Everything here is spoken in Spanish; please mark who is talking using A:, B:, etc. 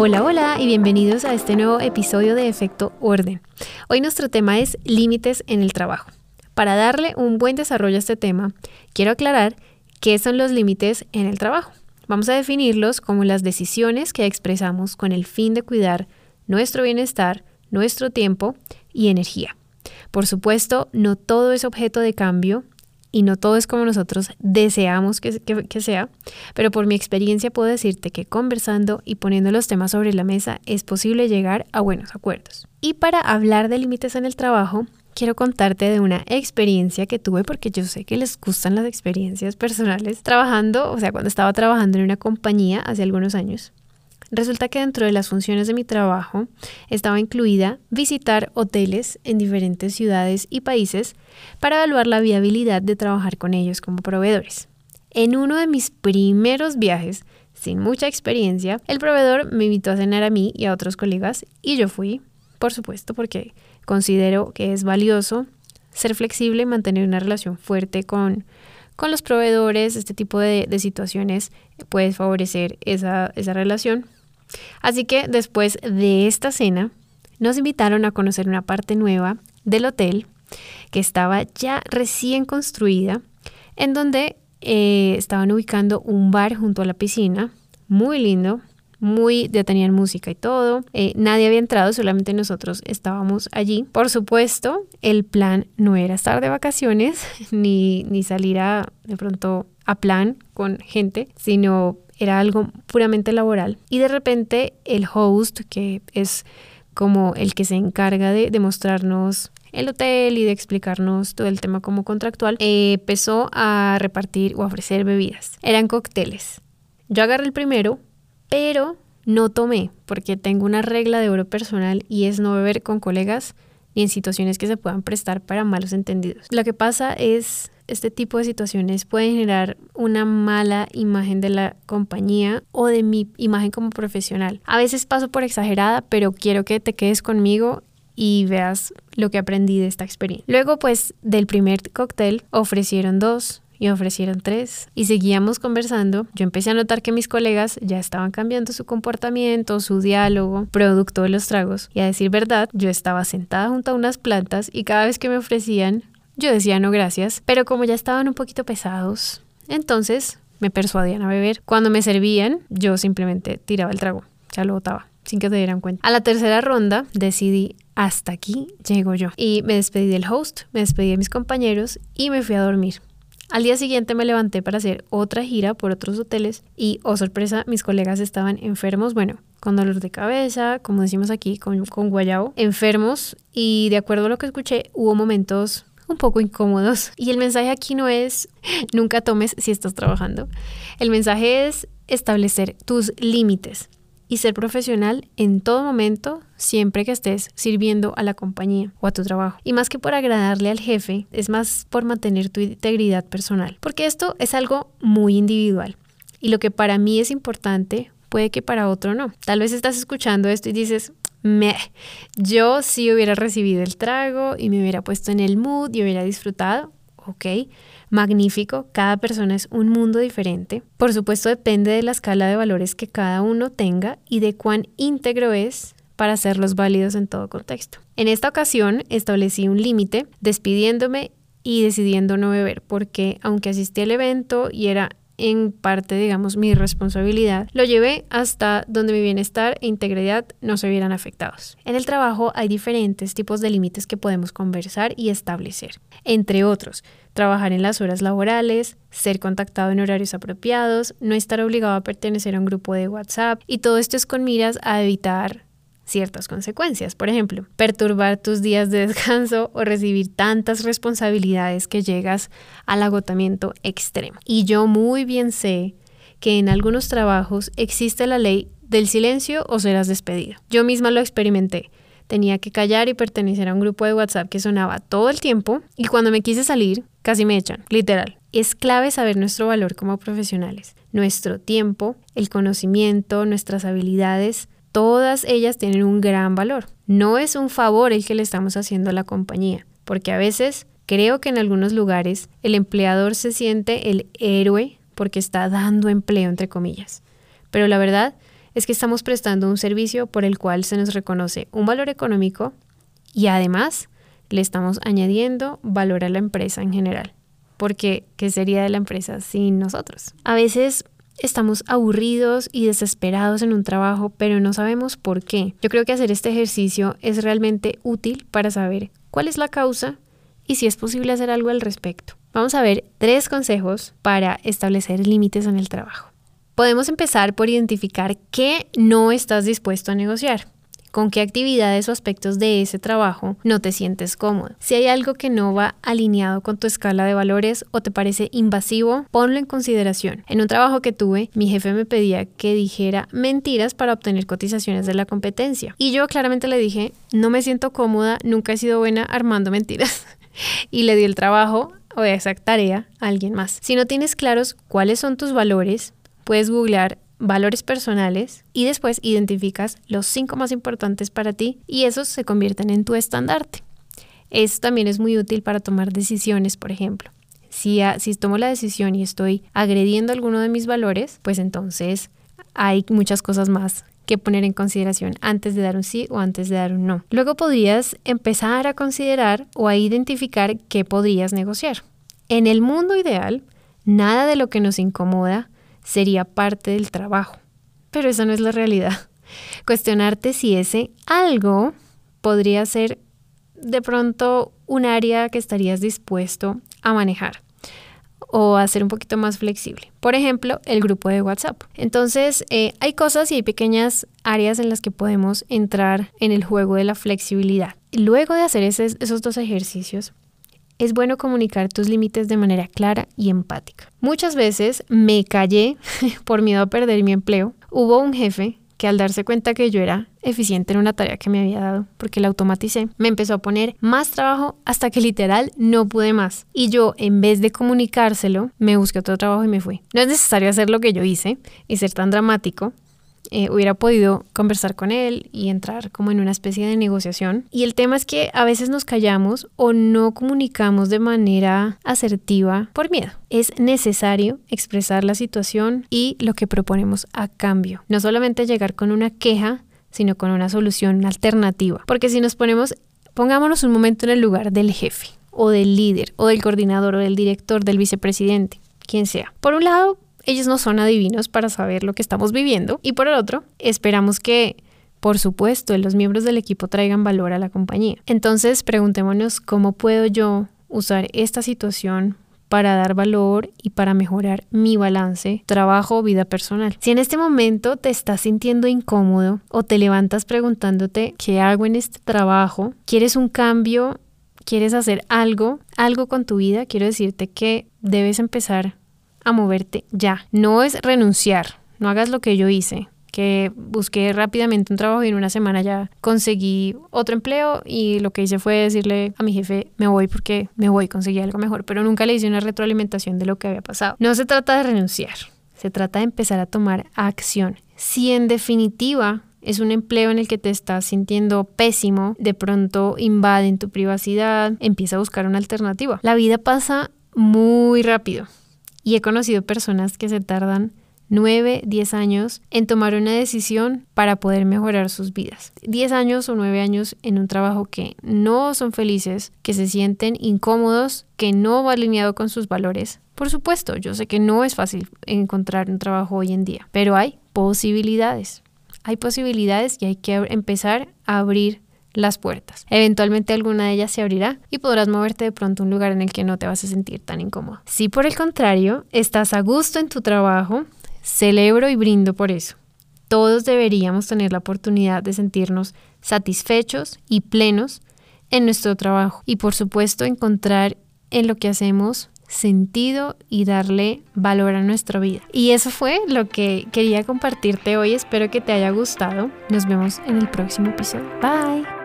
A: Hola, hola y bienvenidos a este nuevo episodio de Efecto Orden. Hoy nuestro tema es límites en el trabajo. Para darle un buen desarrollo a este tema, quiero aclarar qué son los límites en el trabajo. Vamos a definirlos como las decisiones que expresamos con el fin de cuidar nuestro bienestar, nuestro tiempo y energía. Por supuesto, no todo es objeto de cambio y no todo es como nosotros deseamos que, sea, pero por mi experiencia puedo decirte que conversando y poniendo los temas sobre la mesa es posible llegar a buenos acuerdos. Y para hablar de límites en el trabajo, quiero contarte de una experiencia que tuve porque yo sé que les gustan las experiencias personales trabajando, o sea, cuando estaba trabajando en una compañía hace algunos años. Resulta que dentro de las funciones de mi trabajo estaba incluida visitar hoteles en diferentes ciudades y países para evaluar la viabilidad de trabajar con ellos como proveedores. En uno de mis primeros viajes, sin mucha experiencia, el proveedor me invitó a cenar a mí y a otros colegas y yo fui, por supuesto, porque considero que es valioso ser flexible y mantener una relación fuerte con, con los proveedores. Este tipo de, situaciones puede favorecer esa, esa relación Así que después de esta cena, nos invitaron a conocer una parte nueva del hotel que estaba ya recién construida, en donde eh, estaban ubicando un bar junto a la piscina, muy lindo, muy, ya tenían música y todo. Eh, nadie había entrado, solamente nosotros estábamos allí. Por supuesto, el plan no era estar de vacaciones ni, ni salir a de pronto a plan con gente, sino era algo puramente laboral. Y de repente el host, que es como el que se encarga de, demostrarnos el hotel y de explicarnos todo el tema como contractual, eh, empezó a repartir o ofrecer bebidas. Eran cócteles. Yo agarré el primero, pero no tomé porque tengo una regla de oro personal y es no beber con colegas ni en situaciones que se puedan prestar para malos entendidos. Lo que pasa es este tipo de situaciones pueden generar una mala imagen de la compañía o de mi imagen como profesional. A veces paso por exagerada, pero quiero que te quedes conmigo y veas lo que aprendí de esta experiencia. Luego, pues, del primer cóctel ofrecieron dos, y ofrecieron tres y seguíamos conversando. Yo empecé a notar que mis colegas ya estaban cambiando su comportamiento, su diálogo, producto de los tragos. Y a decir verdad, yo estaba sentada junto a unas plantas y cada vez que me ofrecían yo decía no gracias, pero como ya estaban un poquito pesados, entonces me persuadían a beber. Cuando me servían, yo simplemente tiraba el trago, ya lo botaba, sin que se dieran cuenta. A la tercera ronda decidí hasta aquí llego yo. Y me despedí del host, me despedí de mis compañeros y me fui a dormir. Al día siguiente me levanté para hacer otra gira por otros hoteles y, oh sorpresa, mis colegas estaban enfermos, bueno, con dolor de cabeza, como decimos aquí, con, con guayabo, enfermos y de acuerdo a lo que escuché, hubo momentos un poco incómodos. Y el mensaje aquí no es nunca tomes si estás trabajando. El mensaje es establecer tus límites y ser profesional en todo momento, siempre que estés sirviendo a la compañía o a tu trabajo. Y más que por agradarle al jefe, es más por mantener tu integridad personal, porque esto es algo muy individual. Y lo que para mí es importante, puede que para otro no. Tal vez estás escuchando esto y dices, me, yo sí hubiera recibido el trago y me hubiera puesto en el mood y hubiera disfrutado, ok, magnífico, cada persona es un mundo diferente. Por supuesto depende de la escala de valores que cada uno tenga y de cuán íntegro es para hacerlos válidos en todo contexto. En esta ocasión establecí un límite despidiéndome y decidiendo no beber porque aunque asistí al evento y era en parte, digamos, mi responsabilidad, lo llevé hasta donde mi bienestar e integridad no se vieran afectados. En el trabajo hay diferentes tipos de límites que podemos conversar y establecer, entre otros, trabajar en las horas laborales, ser contactado en horarios apropiados, no estar obligado a pertenecer a un grupo de WhatsApp y todo esto es con miras a evitar ciertas consecuencias. Por ejemplo, perturbar tus días de descanso o recibir tantas responsabilidades que llegas al agotamiento extremo. Y yo muy bien sé que en algunos trabajos existe la ley del silencio o serás despedido. Yo misma lo experimenté. Tenía que callar y pertenecer a un grupo de WhatsApp que sonaba todo el tiempo y cuando me quise salir casi me echan, literal. Es clave saber nuestro valor como profesionales, nuestro tiempo, el conocimiento, nuestras habilidades, todas ellas tienen un gran valor. No es un favor el que le estamos haciendo a la compañía, porque a veces creo que en algunos lugares el empleador se siente el héroe porque está dando empleo, entre comillas. Pero la verdad es que estamos prestando un servicio por el cual se nos reconoce un valor económico y además le estamos añadiendo valor a la empresa en general. Porque, ¿qué sería de la empresa sin nosotros? A veces estamos aburridos y desesperados en un trabajo, pero no sabemos por qué. Yo creo que hacer este ejercicio es realmente útil para saber cuál es la causa y si es posible hacer algo al respecto. Vamos a ver tres consejos para establecer límites en el trabajo. Podemos empezar por identificar qué no estás dispuesto a negociar con qué actividades o aspectos de ese trabajo no te sientes cómodo. Si hay algo que no va alineado con tu escala de valores o te parece invasivo, ponlo en consideración. En un trabajo que tuve, mi jefe me pedía que dijera mentiras para obtener cotizaciones de la competencia. Y yo claramente le dije, no me siento cómoda, nunca he sido buena armando mentiras. y le di el trabajo o esa tarea a alguien más. Si no tienes claros cuáles son tus valores, puedes googlear valores personales y después identificas los cinco más importantes para ti y esos se convierten en tu estandarte. Esto también es muy útil para tomar decisiones, por ejemplo. Si, si tomo la decisión y estoy agrediendo alguno de mis valores, pues entonces hay muchas cosas más que poner en consideración antes de dar un sí o antes de dar un no. Luego podrías empezar a considerar o a identificar qué podrías negociar. En el mundo ideal, nada de lo que nos incomoda sería parte del trabajo. Pero esa no es la realidad. Cuestionarte si ese algo podría ser de pronto un área que estarías dispuesto a manejar o a ser un poquito más flexible. Por ejemplo, el grupo de WhatsApp. Entonces, eh, hay cosas y hay pequeñas áreas en las que podemos entrar en el juego de la flexibilidad. Luego de hacer esos dos ejercicios, es bueno comunicar tus límites de manera clara y empática. Muchas veces me callé por miedo a perder mi empleo. Hubo un jefe que al darse cuenta que yo era eficiente en una tarea que me había dado, porque la automaticé, me empezó a poner más trabajo hasta que literal no pude más. Y yo, en vez de comunicárselo, me busqué otro trabajo y me fui. No es necesario hacer lo que yo hice y ser tan dramático, eh, hubiera podido conversar con él y entrar como en una especie de negociación. Y el tema es que a veces nos callamos o no comunicamos de manera asertiva por miedo. Es necesario expresar la situación y lo que proponemos a cambio. No solamente llegar con una queja, sino con una solución alternativa. Porque si nos ponemos, pongámonos un momento en el lugar del jefe o del líder o del coordinador o del director, del vicepresidente, quien sea. Por un lado, ellos no son adivinos para saber lo que estamos viviendo. Y por el otro, esperamos que, por supuesto, los miembros del equipo traigan valor a la compañía. Entonces, preguntémonos cómo puedo yo usar esta situación para dar valor y para mejorar mi balance trabajo-vida personal. Si en este momento te estás sintiendo incómodo o te levantas preguntándote qué hago en este trabajo, quieres un cambio, quieres hacer algo, algo con tu vida, quiero decirte que debes empezar a moverte ya. No es renunciar, no hagas lo que yo hice, que busqué rápidamente un trabajo y en una semana ya conseguí otro empleo y lo que hice fue decirle a mi jefe, me voy porque me voy, conseguí algo mejor, pero nunca le hice una retroalimentación de lo que había pasado. No se trata de renunciar, se trata de empezar a tomar acción. Si en definitiva es un empleo en el que te estás sintiendo pésimo, de pronto invaden tu privacidad, empieza a buscar una alternativa. La vida pasa muy rápido. Y he conocido personas que se tardan 9, 10 años en tomar una decisión para poder mejorar sus vidas. 10 años o 9 años en un trabajo que no son felices, que se sienten incómodos, que no va alineado con sus valores. Por supuesto, yo sé que no es fácil encontrar un trabajo hoy en día, pero hay posibilidades. Hay posibilidades y hay que empezar a abrir las puertas. Eventualmente alguna de ellas se abrirá y podrás moverte de pronto a un lugar en el que no te vas a sentir tan incómodo. Si por el contrario estás a gusto en tu trabajo, celebro y brindo por eso. Todos deberíamos tener la oportunidad de sentirnos satisfechos y plenos en nuestro trabajo y por supuesto encontrar en lo que hacemos sentido y darle valor a nuestra vida. Y eso fue lo que quería compartirte hoy. Espero que te haya gustado. Nos vemos en el próximo episodio. Bye.